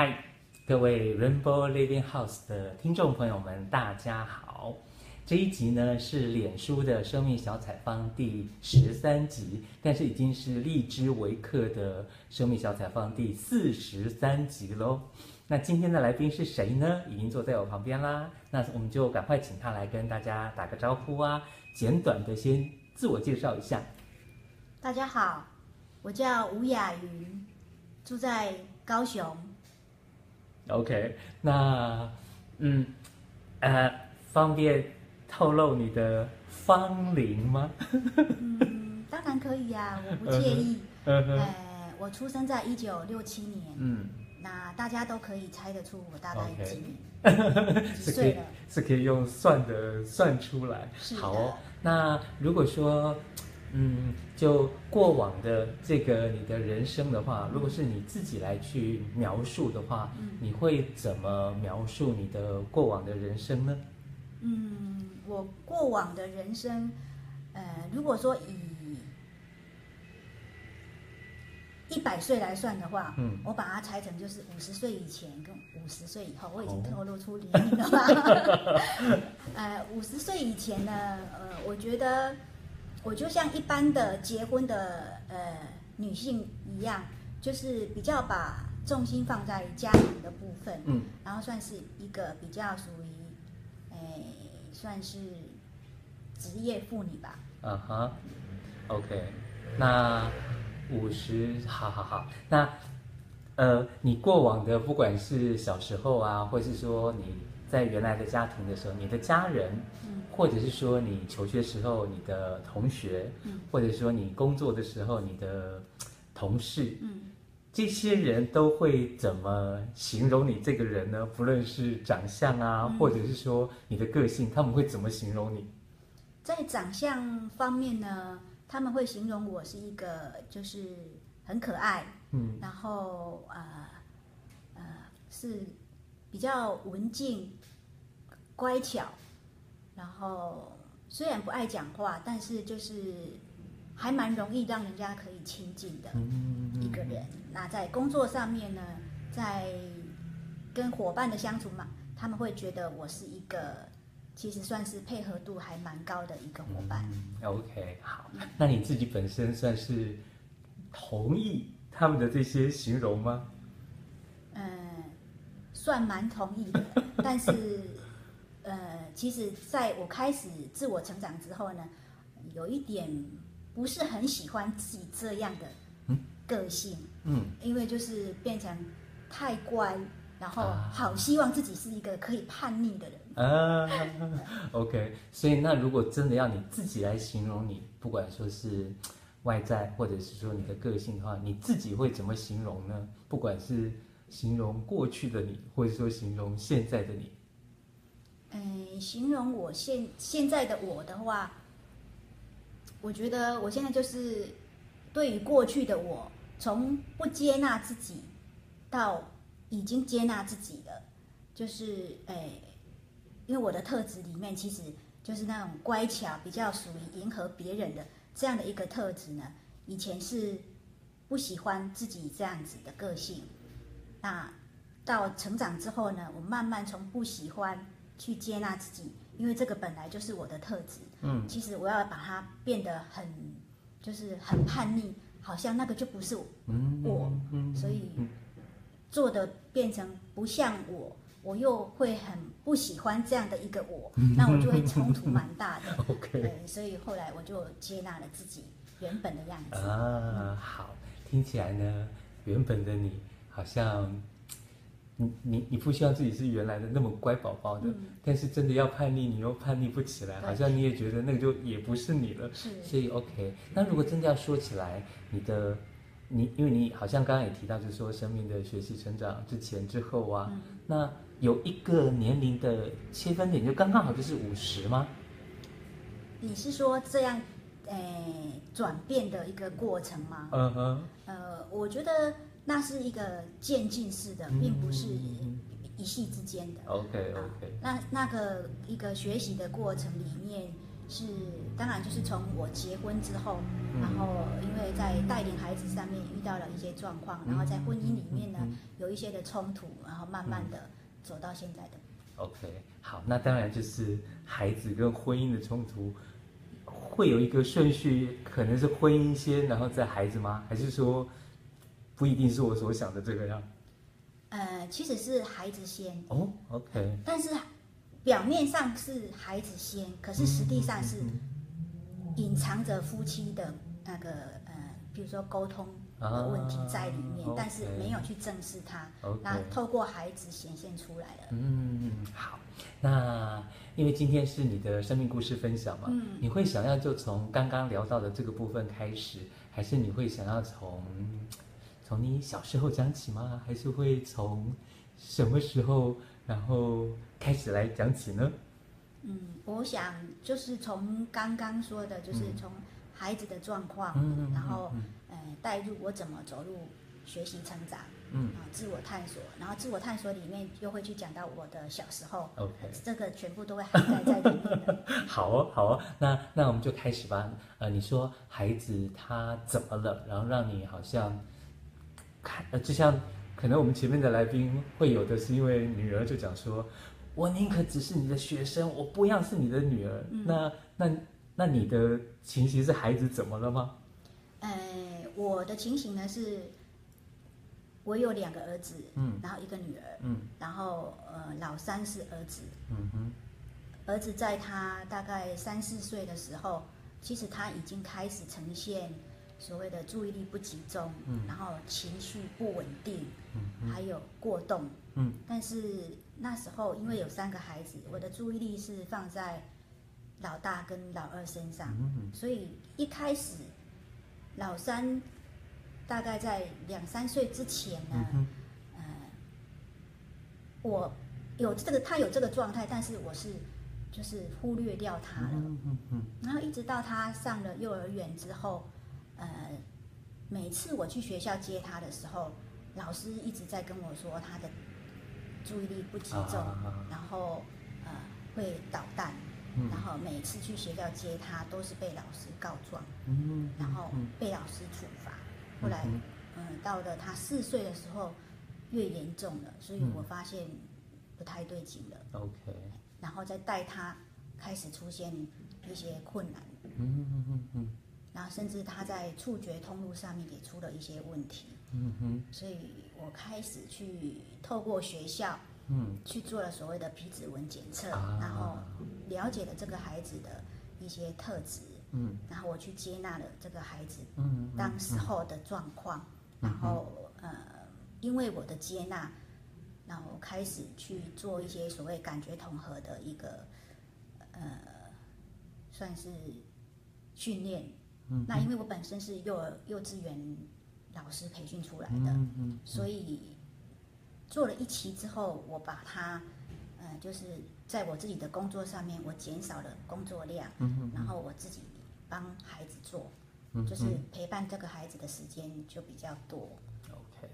嗨，各位 Rainbow Living House 的听众朋友们，大家好。这一集呢是脸书的生命小采访第十三集，但是已经是荔枝微课的生命小采访第四十三集喽。那今天的来宾是谁呢？已经坐在我旁边啦。那我们就赶快请他来跟大家打个招呼啊，简短的先自我介绍一下。大家好，我叫吴雅云，住在高雄。OK，那嗯呃，方便透露你的芳龄吗？嗯，当然可以呀、啊，我不介意。呃、uh -huh. uh -huh. 我出生在一九六七年。嗯，那大家都可以猜得出我大概几年？几岁了？是可以用算的算出来。是。好哦，那如果说。嗯，就过往的这个你的人生的话，如果是你自己来去描述的话，嗯，你会怎么描述你的过往的人生呢？嗯，我过往的人生，呃，如果说以一百岁来算的话，嗯，我把它拆成就是五十岁以前跟五十岁以后，我已经透露出年龄了吧？呃，五十岁以前呢，呃，我觉得。我就像一般的结婚的呃女性一样，就是比较把重心放在家庭的部分，嗯，然后算是一个比较属于，诶，算是职业妇女吧。嗯哼，OK，那五十，好好好，那呃，你过往的不管是小时候啊，或是说你在原来的家庭的时候，你的家人。或者是说你求学时候你的同学，嗯，或者说你工作的时候你的同事，嗯，这些人都会怎么形容你这个人呢？不论是长相啊，嗯，或者是说你的个性，他们会怎么形容你？在长相方面呢，他们会形容我是一个就是很可爱，嗯，然后呃呃是比较文静、乖巧。然后虽然不爱讲话，但是就是还蛮容易让人家可以亲近的一个人。那在工作上面呢，在跟伙伴的相处嘛，他们会觉得我是一个其实算是配合度还蛮高的一个伙伴。OK，好，那你自己本身算是同意他们的这些形容吗？嗯，算蛮同意的，但是。呃，其实在我开始自我成长之后呢，有一点不是很喜欢自己这样的个性，嗯，因为就是变成太乖，然后好希望自己是一个可以叛逆的人啊。OK，所以那如果真的要你自己来形容你，不管说是外在或者是说你的个性的话，你自己会怎么形容呢？不管是形容过去的你，或者说形容现在的你。嗯，形容我现现在的我的话，我觉得我现在就是对于过去的我，从不接纳自己到已经接纳自己了，就是诶，因为我的特质里面其实就是那种乖巧，比较属于迎合别人的这样的一个特质呢。以前是不喜欢自己这样子的个性，那到成长之后呢，我慢慢从不喜欢。去接纳自己，因为这个本来就是我的特质。嗯，其实我要把它变得很，就是很叛逆，好像那个就不是我。嗯，我，所以做的变成不像我，我又会很不喜欢这样的一个我，那我就会冲突蛮大的。OK，所以后来我就接纳了自己原本的样子。啊，好，听起来呢，原本的你好像。你你你不希望自己是原来的那么乖宝宝的，嗯，但是真的要叛逆，你又叛逆不起来，好像你也觉得那个就也不是你了。是，所以 OK。那如果真的要说起来，你的你，因为你好像刚刚也提到，就是说生命的学习成长之前之后啊，嗯，那有一个年龄的切分点，就刚刚好就是五十吗？你是说这样，诶，转变的一个过程吗？嗯哼。呃，我觉得。那是一个渐进式的，并不是一夕之间的。OK OK。那那个一个学习的过程里面是，当然就是从我结婚之后，然后因为为在带领孩子上面遇到了一些状况，然后在婚姻里面呢有一些的冲突，然后慢慢的走到现在的。OK，好，那当然就是孩子跟婚姻的冲突，会有一个顺序，可能是婚姻先，然后再孩子吗？还是说不一定是我所想的这个样？呃，其实是孩子先。哦，OK。但是表面上是孩子先，可是实际上是隐藏着夫妻的那个呃，比如说沟通的问题在里面，啊、但是没有去正视它。那透过孩子显现出来了。嗯，好。那因为今天是你的生命故事分享嘛，嗯，你会想要就从刚刚聊到的这个部分开始，还是你会想要从？从你小时候讲起吗？还是会从什么时候然后开始来讲起呢？嗯，我想就是从刚刚说的，就是从孩子的状况，嗯、然后呃带入我怎么走入学习成长，嗯，自我探索，然后自我探索里面又会去讲到我的小时候，OK，这个全部都会涵盖在里面的。好哦，好哦，那那我们就开始吧。呃，你说孩子他怎么了？然后让你好像。呃，就像可能我们前面的来宾会有的是，因为女儿就讲说，我宁可只是你的学生，我不要是你的女儿。嗯、那那那你的情形是孩子怎么了吗？呃，我的情形呢是，我有两个儿子，嗯，然后一个女儿，嗯，然后呃老三是儿子，嗯哼，儿子在他大概三四岁的时候，其实他已经开始呈现。所谓的注意力不集中，嗯，然后情绪不稳定，嗯，还有过动，嗯，但是那时候因为有三个孩子，我的注意力是放在老大跟老二身上，嗯，所以一开始老三大概在两三岁之前呢，嗯，呃，我有这个他有这个状态，但是我是就是忽略掉他了，嗯嗯嗯，然后一直到他上了幼儿园之后。呃，每次我去学校接他的时候，老师一直在跟我说他的注意力不集中，啊、然后呃会捣蛋，嗯、然后每次去学校接他都是被老师告状，嗯，然后被老师处罚。嗯、后来，嗯、呃，到了他四岁的时候越严重了，所以我发现不太对劲了。OK，然后再带他开始出现一些困难。嗯嗯嗯嗯。然后甚至他在触觉通路上面也出了一些问题，嗯哼，所以我开始去透过学校，嗯，去做了所谓的皮质纹检测，啊、然后了解了这个孩子的一些特质，嗯，然后我去接纳了这个孩子，嗯，当时候的状况，嗯、然后呃，因为我的接纳，然后开始去做一些所谓感觉统合的一个，呃，算是训练。嗯、那因为我本身是幼儿幼稚园老师培训出来的，嗯嗯嗯、所以做了一期之后，我把它，呃，就是在我自己的工作上面，我减少了工作量，然后我自己帮孩子做，嗯、就是陪伴这个孩子的时间就比较多。OK，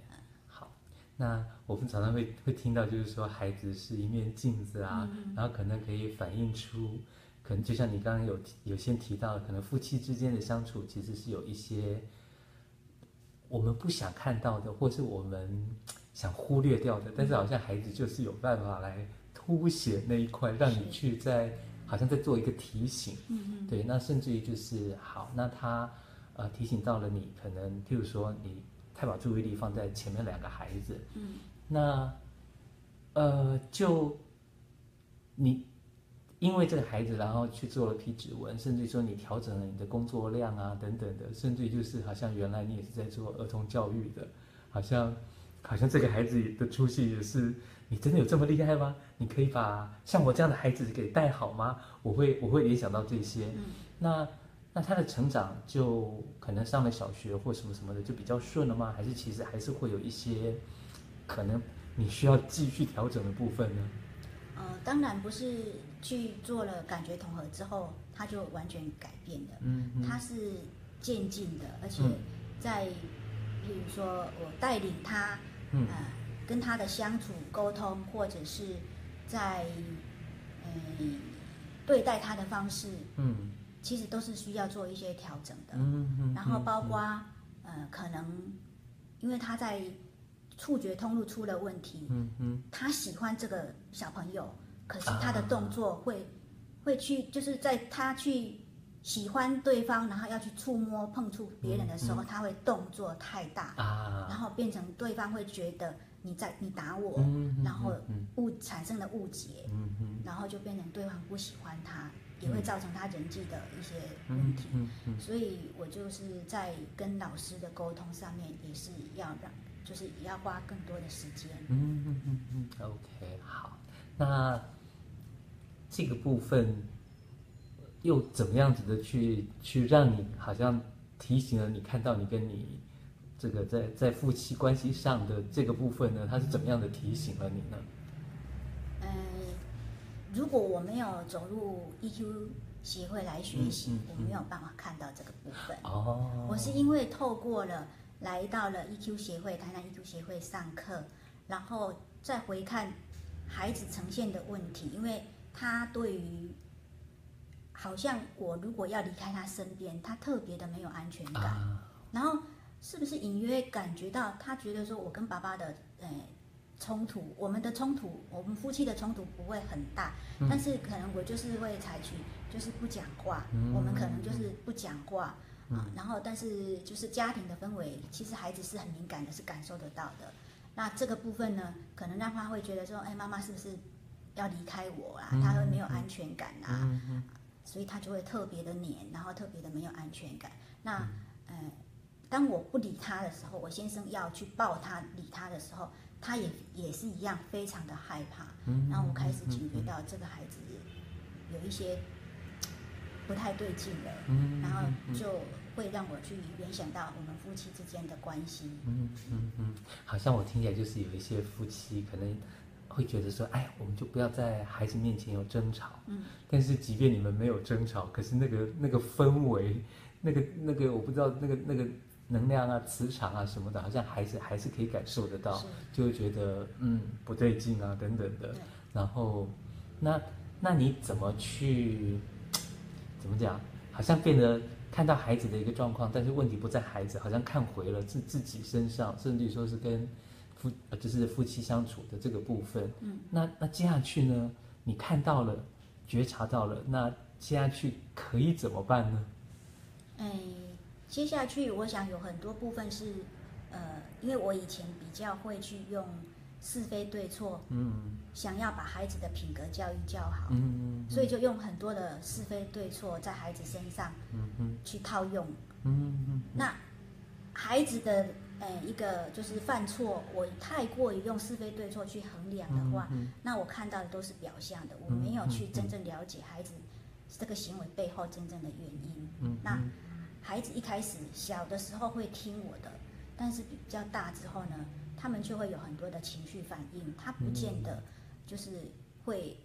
好，那我们常常会会听到，就是说孩子是一面镜子啊，嗯、然后可能可以反映出。可能就像你刚刚有有先提到，可能夫妻之间的相处其实是有一些我们不想看到的，或是我们想忽略掉的。但是好像孩子就是有办法来凸显那一块，让你去在好像在做一个提醒。嗯嗯。对，那甚至于就是好，那他呃提醒到了你，可能譬如说你太把注意力放在前面两个孩子。嗯。那呃，就你。因为这个孩子，然后去做了皮指纹，甚至说你调整了你的工作量啊，等等的，甚至于就是好像原来你也是在做儿童教育的，好像，好像这个孩子的出息也是，你真的有这么厉害吗？你可以把像我这样的孩子给带好吗？我会我会联想到这些，嗯、那那他的成长就可能上了小学或什么什么的就比较顺了吗？还是其实还是会有一些可能你需要继续调整的部分呢？呃，当然不是。去做了感觉统合之后，他就完全改变了。嗯，嗯，他是渐进的，而且在，比如说我带领他，嗯、呃，跟他的相处沟通，或者是在，呃，对待他的方式，嗯，其实都是需要做一些调整的。嗯嗯。然后包括呃，可能因为他在触觉通路出了问题，嗯嗯，他喜欢这个小朋友，可是他的动作会会去，就是在他去喜欢对方，然后要去触摸碰触别人的时候，他会动作太大啊，然后变成对方会觉得你在你打我，然后误产生了误解，然后就变成对方不喜欢他。也会造成他人际的一些问题，嗯嗯嗯、所以我就是在跟老师的沟通上面，也是要让，就是也要花更多的时间。嗯嗯嗯嗯，OK，好，那这个部分又怎么样子的去去让你好像提醒了你，看到你跟你这个在在夫妻关系上的这个部分呢？他是怎么样的提醒了你呢？如果我没有走入 EQ 协会来学习，嗯嗯嗯、我没有办法看到这个部分。哦，我是因为透过了来到了 EQ 协会，台南 EQ 协会上课，然后再回看孩子呈现的问题，因为他对于好像我如果要离开他身边，他特别的没有安全感。啊、然后是不是隐约感觉到他觉得说我跟爸爸的，呃冲突，我们的冲突，我们夫妻的冲突不会很大，嗯、但是可能我就是会采取，就是不讲话，嗯、我们可能就是不讲话、嗯、啊。然后，但是就是家庭的氛围，其实孩子是很敏感的，是感受得到的。那这个部分呢，可能让他会觉得说，哎，妈妈是不是要离开我啦？他会没有安全感啊，所以他就会特别的黏，然后特别的没有安全感。那，呃，当我不理他的时候，我先生要去抱他、理他的时候。他也也是一样，非常的害怕。嗯，然后我开始警觉到这个孩子有一些不太对劲了。嗯，然后就会让我去联想到我们夫妻之间的关系。嗯嗯嗯，好像我听起来就是有一些夫妻可能会觉得说，哎，我们就不要在孩子面前有争吵。嗯，但是即便你们没有争吵，可是那个那个氛围，那个那个我不知道那个那个。能量啊，磁场啊什么的，好像孩子还是可以感受得到，就会觉得嗯不对劲啊等等的。然后，那那你怎么去 怎么讲？好像变得看到孩子的一个状况，但是问题不在孩子，好像看回了自自己身上，甚至于说是跟夫就是夫妻相处的这个部分。嗯，那那接下去呢？你看到了，觉察到了，那接下去可以怎么办呢？哎。接下去，我想有很多部分是，呃，因为我以前比较会去用是非对错，嗯，想要把孩子的品格教育教好，嗯，所以就用很多的是非对错在孩子身上，嗯嗯，去套用，嗯嗯，那孩子的呃一个就是犯错，我太过于用是非对错去衡量的话，那我看到的都是表象的，我没有去真正了解孩子这个行为背后真正的原因，嗯，那。孩子一开始小的时候会听我的，但是比较大之后呢，他们就会有很多的情绪反应。他不见得就是会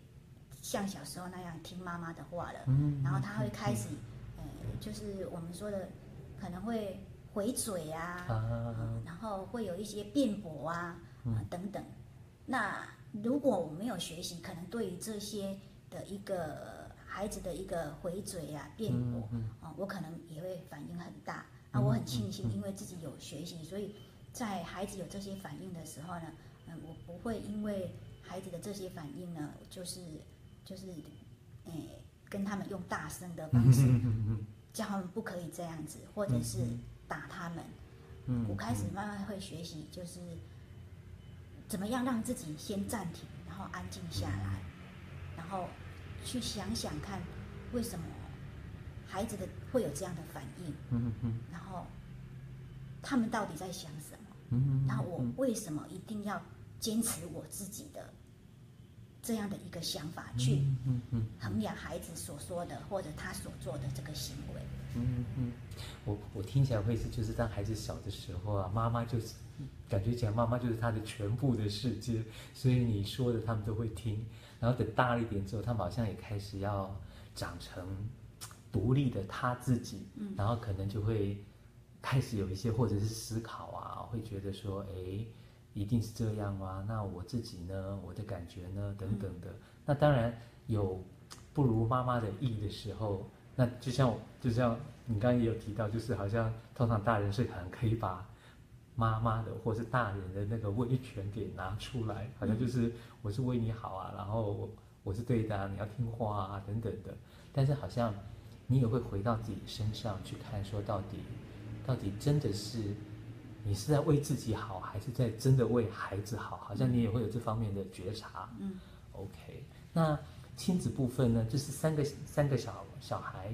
像小时候那样听妈妈的话了。嗯，然后他会开始，呃，就是我们说的，可能会回嘴啊，然后会有一些辩驳啊，啊等等。那如果我没有学习，可能对于这些的一个。孩子的一个回嘴啊、辩驳啊，我可能也会反应很大。啊，我很庆幸，因为自己有学习，所以在孩子有这些反应的时候呢，嗯，我不会因为孩子的这些反应呢，就是就是，诶，跟他们用大声的方式 叫他们不可以这样子，或者是打他们。我开始慢慢会学习，就是怎么样让自己先暂停，然后安静下来，然后。去想想看，为什么孩子的会有这样的反应？嗯嗯，然后他们到底在想什么？嗯嗯，然后我为什么一定要坚持我自己的这样的一个想法去衡量孩子所说的或者他所做的这个行为？嗯嗯，我我听起来会是，就是当孩子小的时候啊，妈妈就是感觉讲妈妈就是他的全部的世界，所以你说的他们都会听。然后等大了一点之后，他们好像也开始要长成独立的他自己，嗯，然后可能就会开始有一些或者是思考啊，会觉得说，哎，一定是这样啊？那我自己呢？我的感觉呢？等等的。嗯，那当然有不如妈妈的意的时候，那就像就像你刚刚也有提到，就是好像通常大人是很可以把妈妈的或是大人的那个威权给拿出来，好像就是我是为你好啊，然后我我是对的啊，你要听话啊等等的。但是好像你也会回到自己身上去看，说到底到底真的是你是在为自己好，还是在真的为孩子好？好像你也会有这方面的觉察。嗯，OK，那。亲子部分呢，就是三个三个小小孩，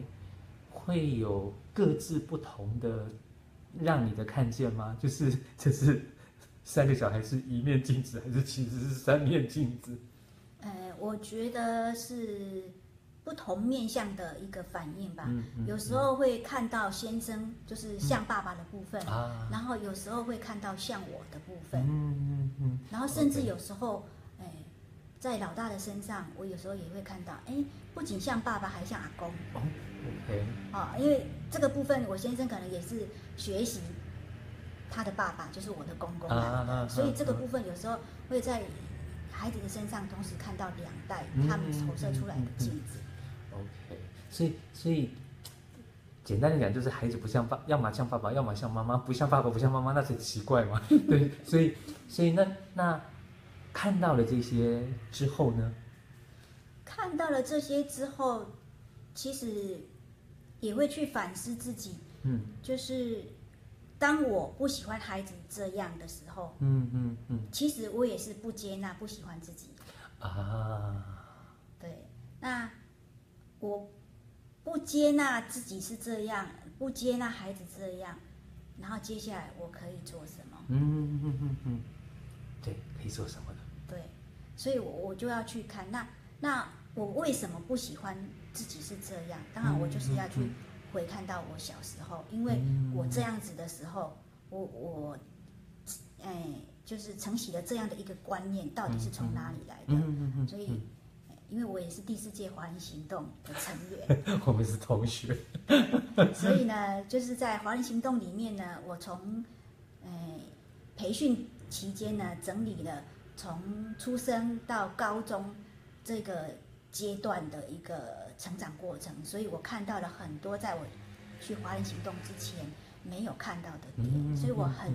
会有各自不同的让你的看见吗？就是就是三个小孩是一面镜子，还是其实是三面镜子？呃，我觉得是不同面向的一个反应吧。嗯嗯、有时候会看到先生就是像爸爸的部分，嗯、然后有时候会看到像我的部分。嗯嗯嗯。然后甚至有时候。Okay. 在老大的身上，我有时候也会看到，哎，不仅像爸爸，还像阿公。哦，OK。啊，因为这个部分，我先生可能也是学习他的爸爸，就是我的公公来的，啊啊啊、所以这个部分有时候会在孩子的身上同时看到两代他们投射出来的镜子。所以所以简单的讲，就是孩子不像爸，要么像爸爸，要么像妈妈，不像爸爸，不像妈妈，那才奇怪嘛。对，所以所以那那。看到了这些之后呢？看到了这些之后，其实也会去反思自己。嗯，就是当我不喜欢孩子这样的时候，嗯，嗯嗯其实我也是不接纳、不喜欢自己啊。对，那我不接纳自己是这样，不接纳孩子这样，然后接下来我可以做什么？嗯嗯嗯嗯嗯，对，可以做什么呢？对，所以我我就要去看那那我为什么不喜欢自己是这样？当然，我就是要去回看到我小时候，因为我这样子的时候，我我哎，就是承袭了这样的一个观念，到底是从哪里来的？所以，因为我也是第四届华人行动的成员，我们是同学，所以呢，就是在华人行动里面呢，我从哎培训期间呢，整理了。从出生到高中这个阶段的一个成长过程，所以我看到了很多在我去华人行动之前没有看到的点，所以我很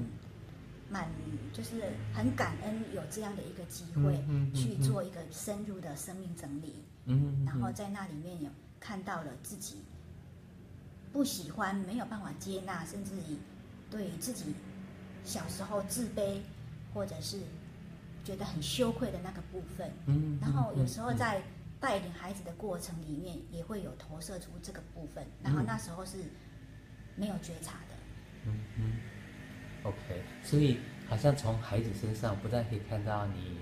满，就是很感恩有这样的一个机会去做一个深入的生命整理，嗯然后在那里面有看到了自己不喜欢、没有办法接纳，甚至于对自己小时候自卑或者是。觉得很羞愧的那个部分，嗯，然后有时候在带领孩子的过程里面，也会有投射出这个部分，然后那时候是没有觉察的，嗯嗯，OK，所以好像从孩子身上不但可以看到你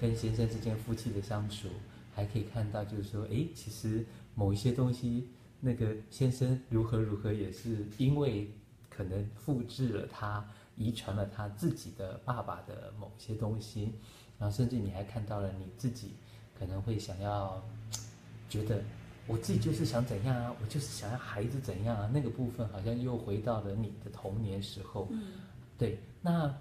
跟先生之间夫妻的相处，还可以看到就是说，哎，其实某一些东西，那个先生如何如何，也是因为可能复制了他。遗传了他自己的爸爸的某些东西，然后甚至你还看到了你自己可能会想要觉得我自己就是想怎样啊，我就是想要孩子怎样啊，那个部分好像又回到了你的童年时候。对，那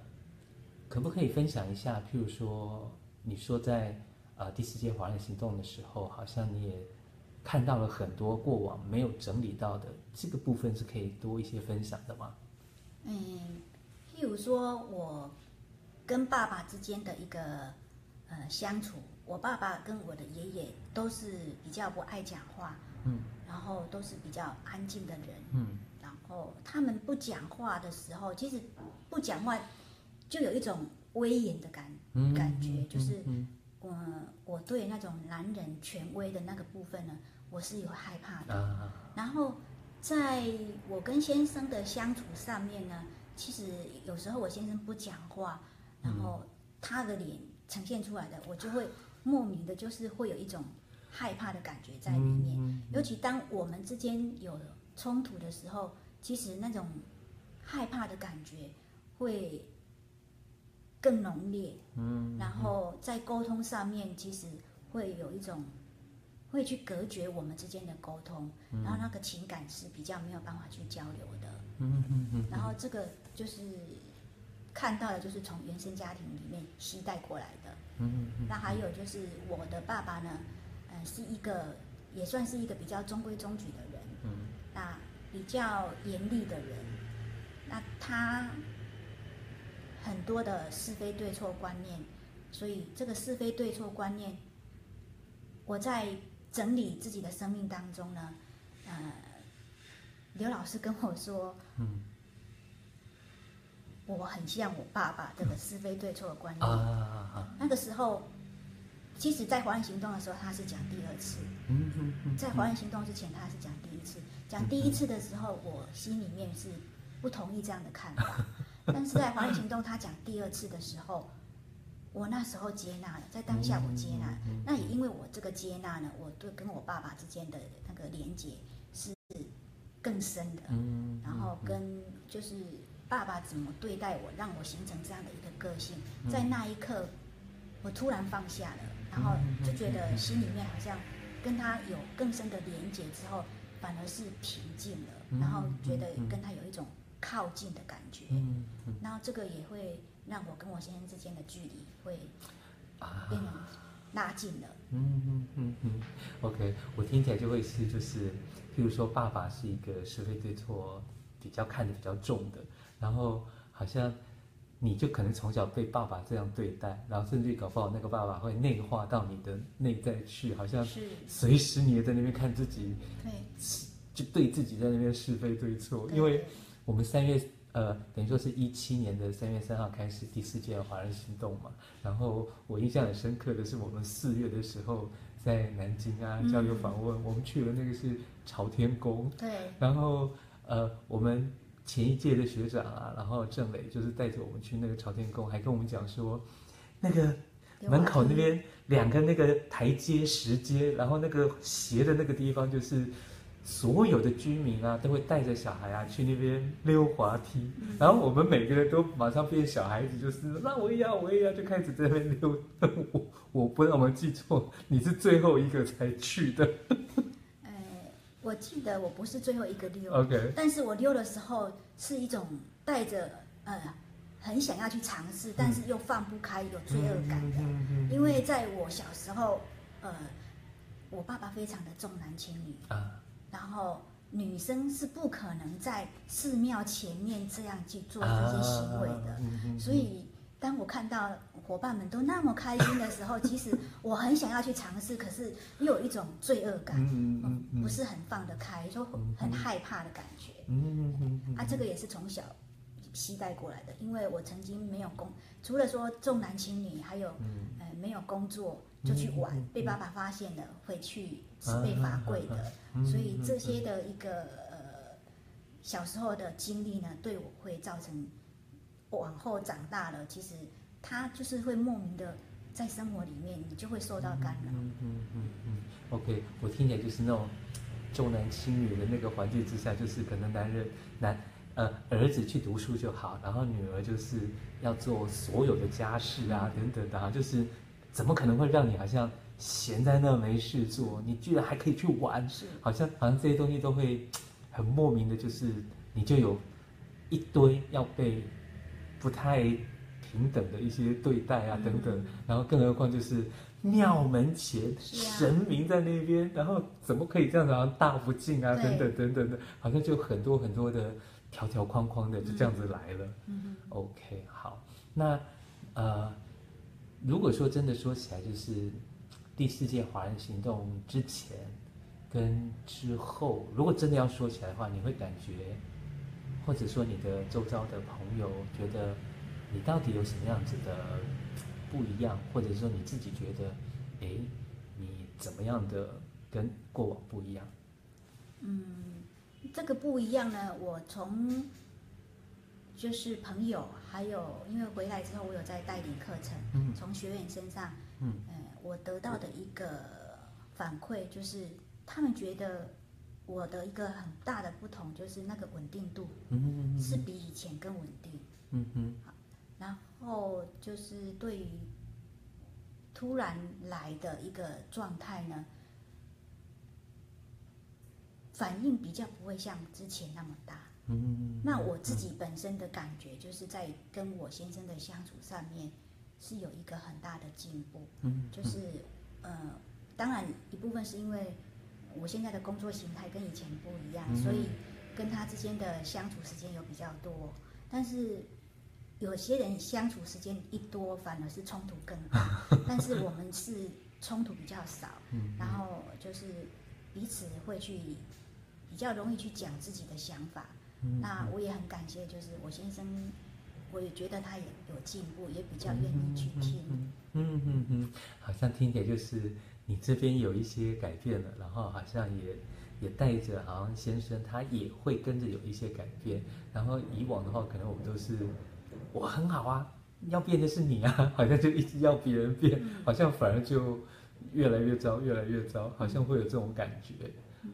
可不可以分享一下？譬如说，你说在啊、呃、第四届华人行动的时候，好像你也看到了很多过往没有整理到的这个部分，是可以多一些分享的吗？嗯。譬如说，我跟爸爸之间的一个呃相处，我爸爸跟我的爷爷都是比较不爱讲话，嗯，然后都是比较安静的人，嗯，然后他们不讲话的时候，其实不讲话就有一种威严的感感觉，就是我我对那种男人权威的那个部分呢，我是有害怕的。然后在我跟先生的相处上面呢。其实有时候我先生不讲话，然后他的脸呈现出来的，我就会莫名的，就是会有一种害怕的感觉在里面。尤其当我们之间有冲突的时候，其实那种害怕的感觉会更浓烈。嗯，然后在沟通上面，其实会有一种会去隔绝我们之间的沟通，然后那个情感是比较没有办法去交流的。嗯嗯嗯，然后这个就是看到的，就是从原生家庭里面吸带过来的。嗯嗯，那还有就是我的爸爸呢，呃，是一个也算是一个比较中规中矩的人。那比较严厉的人，那他很多的是非对错观念，所以这个是非对错观念，我在整理自己的生命当中呢，呃，刘老师跟我说，嗯，我很像我爸爸这个是非对错的观念，啊，那个时候。其实，在华人行动的时候，他是讲第二次。在华人行动之前，他是讲第一次。讲第一次的时候，我心里面是不同意这样的看法。但是在华人行动，他讲第二次的时候，我那时候接纳了，在当下我接纳。那也因为我这个接纳呢，我对跟我爸爸之间的那个连接是更深的。然后跟就是爸爸怎么对待我，让我形成这样的一个个性，在那一刻，我突然放下了。然后就觉得心里面好像跟他有更深的连接之后，反而是平静了。然后觉得跟他有一种靠近的感觉。然后这个也会让我跟我先生之间的距离会变得拉近了。嗯嗯嗯嗯。OK，我听起来就会是就是，譬如说爸爸是一个是非对错比较看得比较重的，然后好像。你就可能从小被爸爸这样对待，然后甚至搞不好那个爸爸会内化到你的内在去，好像随时你也在那边看自己，对，就对自己在那边是非对错。因为我们三月呃，等于说是一七年的三月三号开始第四届华人行动嘛，然后我印象很深刻的是我们四月的时候在南京啊交流访问，嗯、我们去了那个是朝天宫，对，然后呃我们。前一届的学长啊，然后郑磊就是带着我们去那个朝天宫，还跟我们讲说，那个门口那边两个那个台阶石阶，然后那个斜的那个地方，就是所有的居民啊都会带着小孩啊去那边溜滑梯，然后我们每个人都马上变小孩子，就是那我也要我也要，就开始在那边溜。我我不让我们记错，你是最后一个才去的。我记得我不是最后一个溜.但是我溜的时候是一种带着呃很想要去尝试，但是又放不开，有罪恶感的。因为在我小时候，呃，我爸爸非常的重男轻女，uh. 然后女生是不可能在寺庙前面这样去做这些行为的，uh. 所以。当我看到伙伴们都那么开心的时候，其实我很想要去尝试，可是又有一种罪恶感，嗯嗯嗯、不是很放得开，就很害怕的感觉。嗯嗯嗯、啊，这个也是从小期待过来的，因为我曾经没有工，除了说重男轻女，还有、嗯呃、没有工作就去玩，嗯、被爸爸发现了，回去是被罚跪的，所以这些的一个呃小时候的经历呢，对我会造成。往后长大了，其实他就是会莫名的在生活里面，你就会受到干扰。嗯嗯嗯嗯。OK，我听起来就是那种重男轻女的那个环境之下，就是可能男人男呃儿子去读书就好，然后女儿就是要做所有的家事啊等等的，就是怎么可能会让你好像闲在那没事做？你居然还可以去玩，是好像好像这些东西都会很莫名的，就是你就有一堆要被。不太平等的一些对待啊，等等，然后更何况就是庙门前神明在那边，然后怎么可以这样子，好像大不敬啊，等等等等的，好像就很多很多的条条框框的就这样子来了。嗯 OK，好，那呃，如果说真的说起来，就是第四届华人行动之前跟之后，如果真的要说起来的话，你会感觉？或者说你的周遭的朋友觉得你到底有什么样子的不一样，或者说你自己觉得，哎，你怎么样的跟过往不一样？嗯，这个不一样呢，我从就是朋友，还有因为回来之后我有在带领课程，嗯，从学员身上，嗯，呃，我得到的一个反馈就是他们觉得。我的一个很大的不同就是那个稳定度，是比以前更稳定。嗯嗯。好，然后就是对于突然来的一个状态呢，反应比较不会像之前那么大。嗯。那我自己本身的感觉就是在跟我先生的相处上面是有一个很大的进步。嗯。就是呃，当然一部分是因为。我现在的工作形态跟以前不一样，嗯、所以跟他之间的相处时间有比较多。但是有些人相处时间一多，反而是冲突更大。但是我们是冲突比较少，嗯、然后就是彼此会去比较容易去讲自己的想法。嗯、那我也很感谢，就是我先生，我也觉得他也有进步，也比较愿意去听。嗯嗯嗯嗯，好像听起来就是。你这边有一些改变了，然后好像也也带着，好像先生他也会跟着有一些改变。然后以往的话，可能我们都是我很好啊，要变的是你啊，好像就一直要别人变，好像反而就越来越糟，越来越糟，好像会有这种感觉。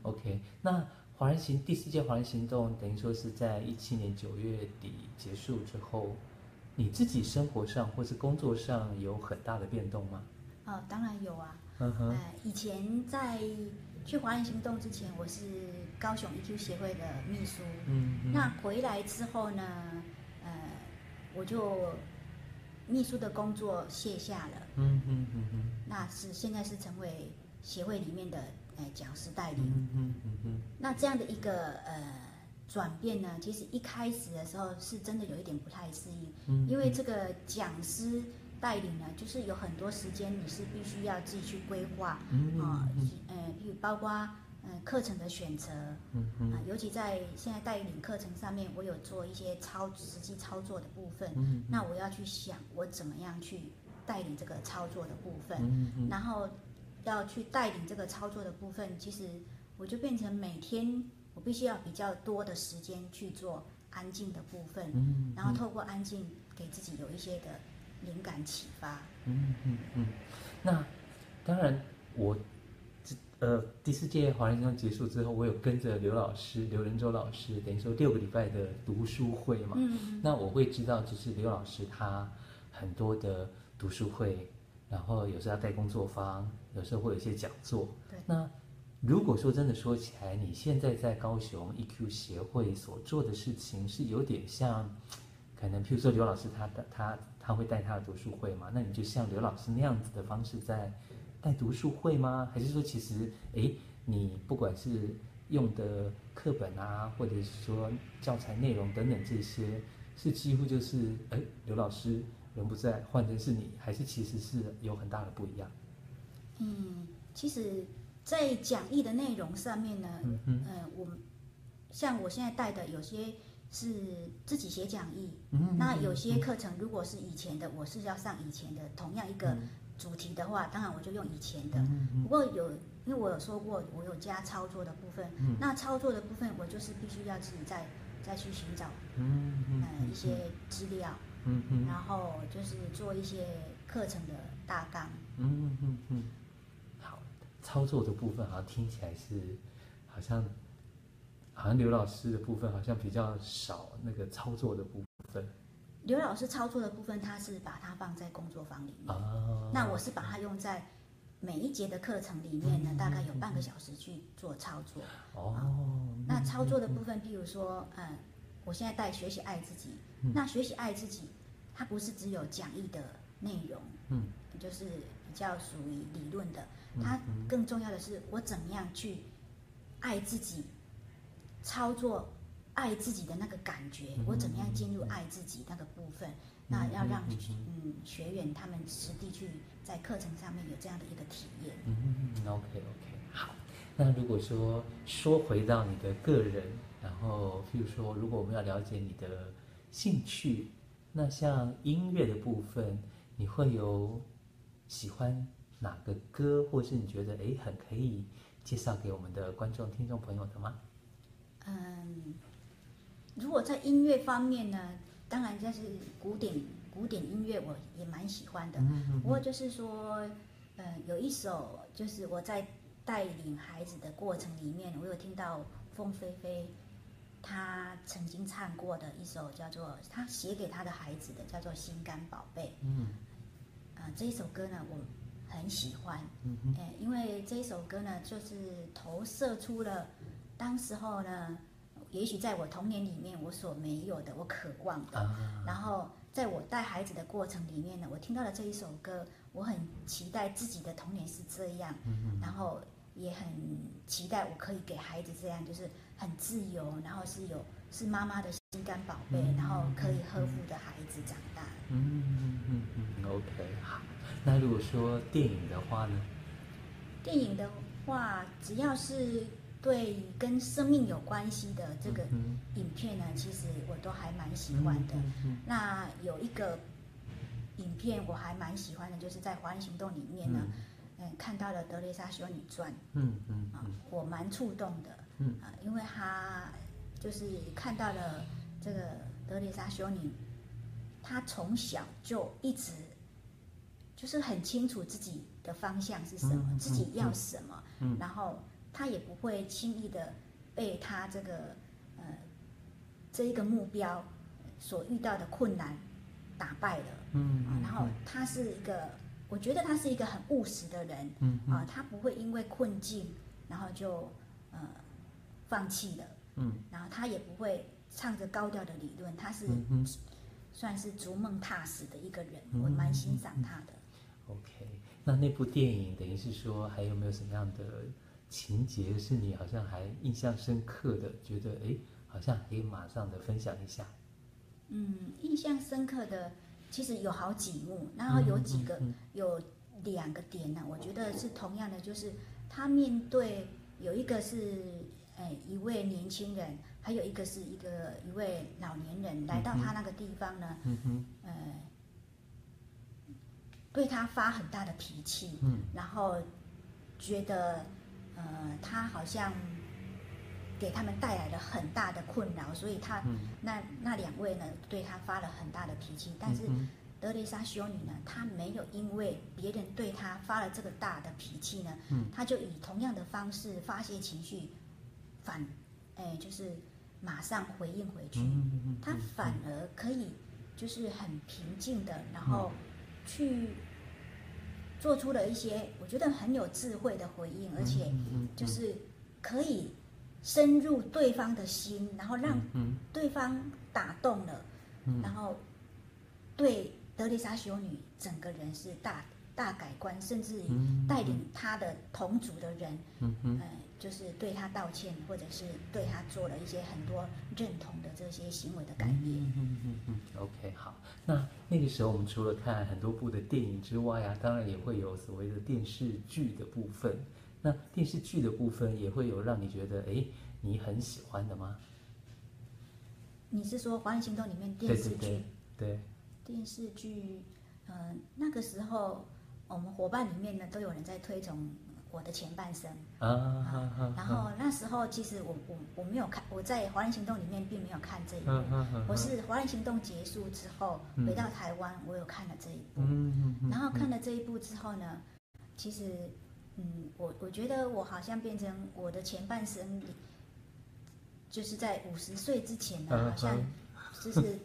OK，那华人行第四届华人行动等于说是在一七年九月底结束之后，你自己生活上或是工作上有很大的变动吗？哦，当然有啊。嗯哼，呃，以前在去华人行动之前，我是高雄 EQ 协会的秘书。嗯，嗯，那回来之后呢，呃，我就秘书的工作卸下了。嗯嗯嗯嗯。那是现在是成为协会里面的呃讲师代理。嗯嗯嗯嗯。那这样的一个呃转变呢，其实一开始的时候是真的有一点不太适应。嗯。因为这个讲师。带领呢，就是有很多时间你是必须要自己去规划啊，呃，比如包括呃课程的选择，啊，尤其在现在带领课程上面，我有做一些操实际操作的部分，嗯那我要去想我怎么样去带领这个操作的部分，嗯然后要去带领这个操作的部分，其实我就变成每天我必须要比较多的时间去做安静的部分，嗯然后透过安静给自己有一些的。灵感启发，嗯嗯嗯，那当然我，呃，第四届华人行动结束之后，我有跟着刘老师刘仁洲老师，等于说六个礼拜的读书会嘛，那我会知道，就是刘老师他很多的读书会，然后有时候要带工作坊，有时候会有一些讲座，对，那如果说真的说起来，你现在在高雄 EQ 协会所做的事情，是有点像，可能譬如说刘老师他的他。他会带他的读书会嘛？那你就像刘老师那样子的方式在带读书会吗？还是说其实，诶，你不管是用的课本啊，或者是说教材内容等等这些，是几乎就是，诶，刘老师人不在，换成是你，还是其实是有很大的不一样？嗯，其实，在讲义的内容上面呢，嗯嗯，呃，我像我现在带的有些。是自己写讲义，嗯，那有些课程如果是以前的，我是要上以前的同样一个主题的话，当然我就用以前的。不过有，因为我有说过，我有加操作的部分，那操作的部分我就是必须要自己再再去寻找，嗯嗯，呃，一些资料，嗯嗯，然后就是做一些课程的大纲，嗯嗯嗯，好，操作的部分好像听起来是好像。好像刘老师的部分好像比较少那个操作的部分。刘老师操作的部分，他是把它放在工作坊里面。哦。那我是把它用在每一节的课程里面呢，大概有半个小时去做操作。哦。那操作的部分，譬如说，嗯，我现在带学习爱自己。那学习爱自己，它不是只有讲义的内容。嗯。就是比较属于理论的，它更重要的是我怎么样去爱自己。操作爱自己的那个感觉，嗯、我怎么样进入爱自己那个部分？嗯、那要让嗯学员他们实地去在课程上面有这样的一个体验。嗯，OK OK，好。那如果说说回到你的个人，然后譬如说，如果我们要了解你的兴趣，那像音乐的部分，你会有喜欢哪个歌，或是你觉得哎很可以介绍给我们的观众、听众朋友的吗？嗯，如果在音乐方面呢，当然就是古典古典音乐，我也蛮喜欢的。不过就是说，呃，有一首就是我在带领孩子的过程里面，我有听到凤飞飞他曾经唱过的一首叫做他写给他的孩子的叫做《心肝宝贝》。嗯，啊，这一首歌呢，我很喜欢。嗯嗯，因为这一首歌呢，就是投射出了。当时候呢，也许在我童年里面，我所没有的，我渴望的。啊、然后，在我带孩子的过程里面呢，我听到了这一首歌，我很期待自己的童年是这样。然后，也很期待我可以给孩子这样，就是很自由，然后是有是妈妈的心肝宝贝，嗯、然后可以呵护的孩子长大。嗯嗯嗯嗯，OK，好。那如果说电影的话呢？电影的话，只要是对跟生命有关系的这个影片呢，其实我都还蛮喜欢的。那有一个影片我还蛮喜欢的，就是在《华人行动》里面呢，嗯，看到了《德蕾莎修女传》，嗯嗯啊，我蛮触动的，嗯。啊，因为他就是看到了这个德蕾莎修女，她从小就一直。就是很清楚自己的方向是什么，嗯、自己要什么，嗯、然后他也不会轻易的被他这个呃这一个目标所遇到的困难打败了。嗯，嗯然后他是一个，我觉得他是一个很务实的人。嗯，嗯啊，他不会因为困境然后就呃放弃了。嗯，然后他也不会唱着高调的理论，他是算是逐梦踏实的一个人，嗯、我蛮欣赏他的。OK，那那部电影等于是说，还有没有什么样的情节是你好像还印象深刻的？觉得哎，好像可以马上的分享一下。嗯，印象深刻的其实有好几幕，然后有几个、嗯嗯嗯、有两个点呢，我觉得是同样的，就是他面对有一个是哎一位年轻人，还有一个是一个一位老年人来到他那个地方呢，嗯哼，呃。对他发很大的脾气，嗯，然后觉得，呃，他好像给他们带来了很大的困扰，所以他、嗯、那那两位呢，对他发了很大的脾气。但是德蕾莎修女呢，她没有因为别人对她发了这个大的脾气呢，嗯，她就以同样的方式发泄情绪，反，哎，就是马上回应回去。嗯，她反而可以就是很平静的，然后。去做出了一些我觉得很有智慧的回应，而且就是可以深入对方的心，然后让对方打动了，然后对德丽莎修女整个人是大大改观，甚至带领她的同族的人，嗯就是对他道歉，或者是对他做了一些很多认同的这些行为的改变。嗯嗯嗯嗯。OK，好。那那个时候我们除了看很多部的电影之外啊，当然也会有所谓的电视剧的部分。那电视剧的部分也会有让你觉得哎，你很喜欢的吗？你是说《华人行动》里面电视剧？对，对，对。电视剧，嗯、呃，那个时候我们伙伴里面呢都有人在推崇。我的前半生。啊，啊，然后那时候其实我我我没有看，我在《华人行动》里面并没有看这一部，我是《华人行动》结束之后回到台湾，我有看了这一部，然后看了这一部之后呢，其实嗯，我我觉得我好像变成我的前半生，就是在五十岁之前呢，好像就是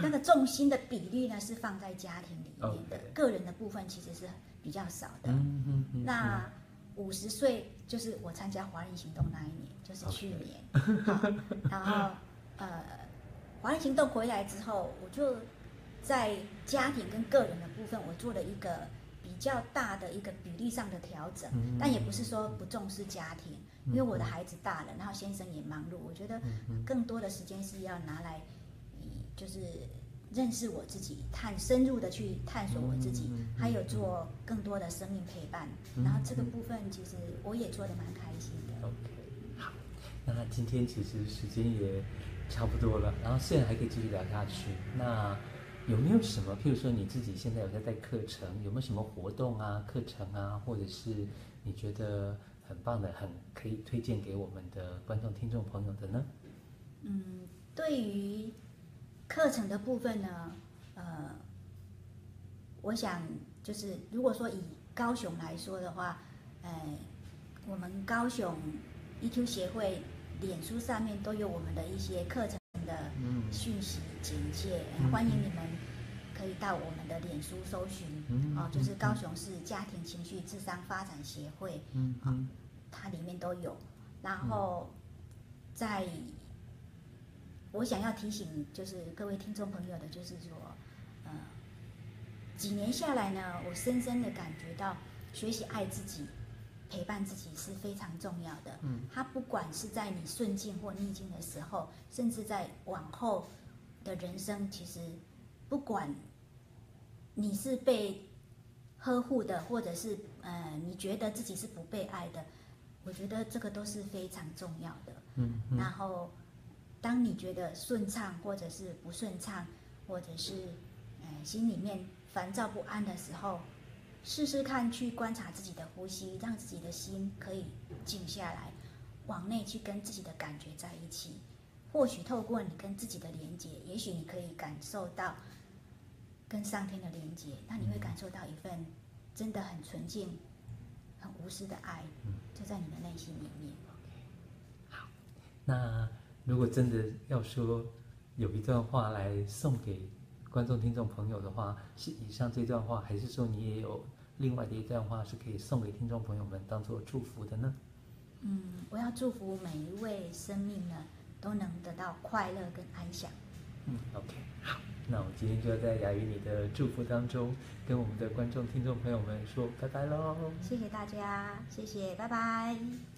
那个重心的比例呢是放在家庭里面的，个人的部分其实是比较少的，那。五十岁就是我参加华人行动那一年，就是去年。Okay. 然后，呃，华人行动回来之后，我就在家庭跟个人的部分，我做了一个比较大的一个比例上的调整。嗯、但也不是说不重视家庭，嗯、因为我的孩子大了，然后先生也忙碌，我觉得更多的时间是要拿来，就是。认识我自己，探深入的去探索我自己，还有做更多的生命陪伴，嗯、然后这个部分其实我也做的蛮开心的。OK，好，那今天其实时间也差不多了，然后现在还可以继续聊下去。那有没有什么，譬如说你自己现在有在带课程，有没有什么活动啊、课程啊，或者是你觉得很棒的、很可以推荐给我们的观众、听众朋友的呢？嗯，对于。课程的部分呢，呃，我想就是如果说以高雄来说的话，呃，我们高雄 EQ 协会脸书上面都有我们的一些课程的讯息简介，嗯、欢迎你们可以到我们的脸书搜寻，嗯、哦，就是高雄市家庭情绪智商发展协会，嗯、哦、它里面都有，然后在。我想要提醒，就是各位听众朋友的，就是说，呃，几年下来呢，我深深的感觉到，学习爱自己，陪伴自己是非常重要的。嗯，它不管是在你顺境或逆境的时候，甚至在往后的人生，其实不管你是被呵护的，或者是呃你觉得自己是不被爱的，我觉得这个都是非常重要的。嗯，嗯然后当你觉得顺畅，或者是不顺畅，或者是呃心里面烦躁不安的时候，试试看去观察自己的呼吸，让自己的心可以静下来，往内去跟自己的感觉在一起。或许透过你跟自己的连接，也许你可以感受到跟上天的连接，那你会感受到一份真的很纯净、很无私的爱，就在你的内心里面。好，那如果真的要说有一段话来送给观众、听众朋友的话，是以上这段话，还是说你也有另外的一段话是可以送给听众朋友们当做祝福的呢？嗯，我要祝福每一位生命呢，都能得到快乐跟安详。嗯，OK，好，那我今天就要在雅宇你的祝福当中，跟我们的观众、听众朋友们说拜拜喽。谢谢大家，谢谢，拜拜。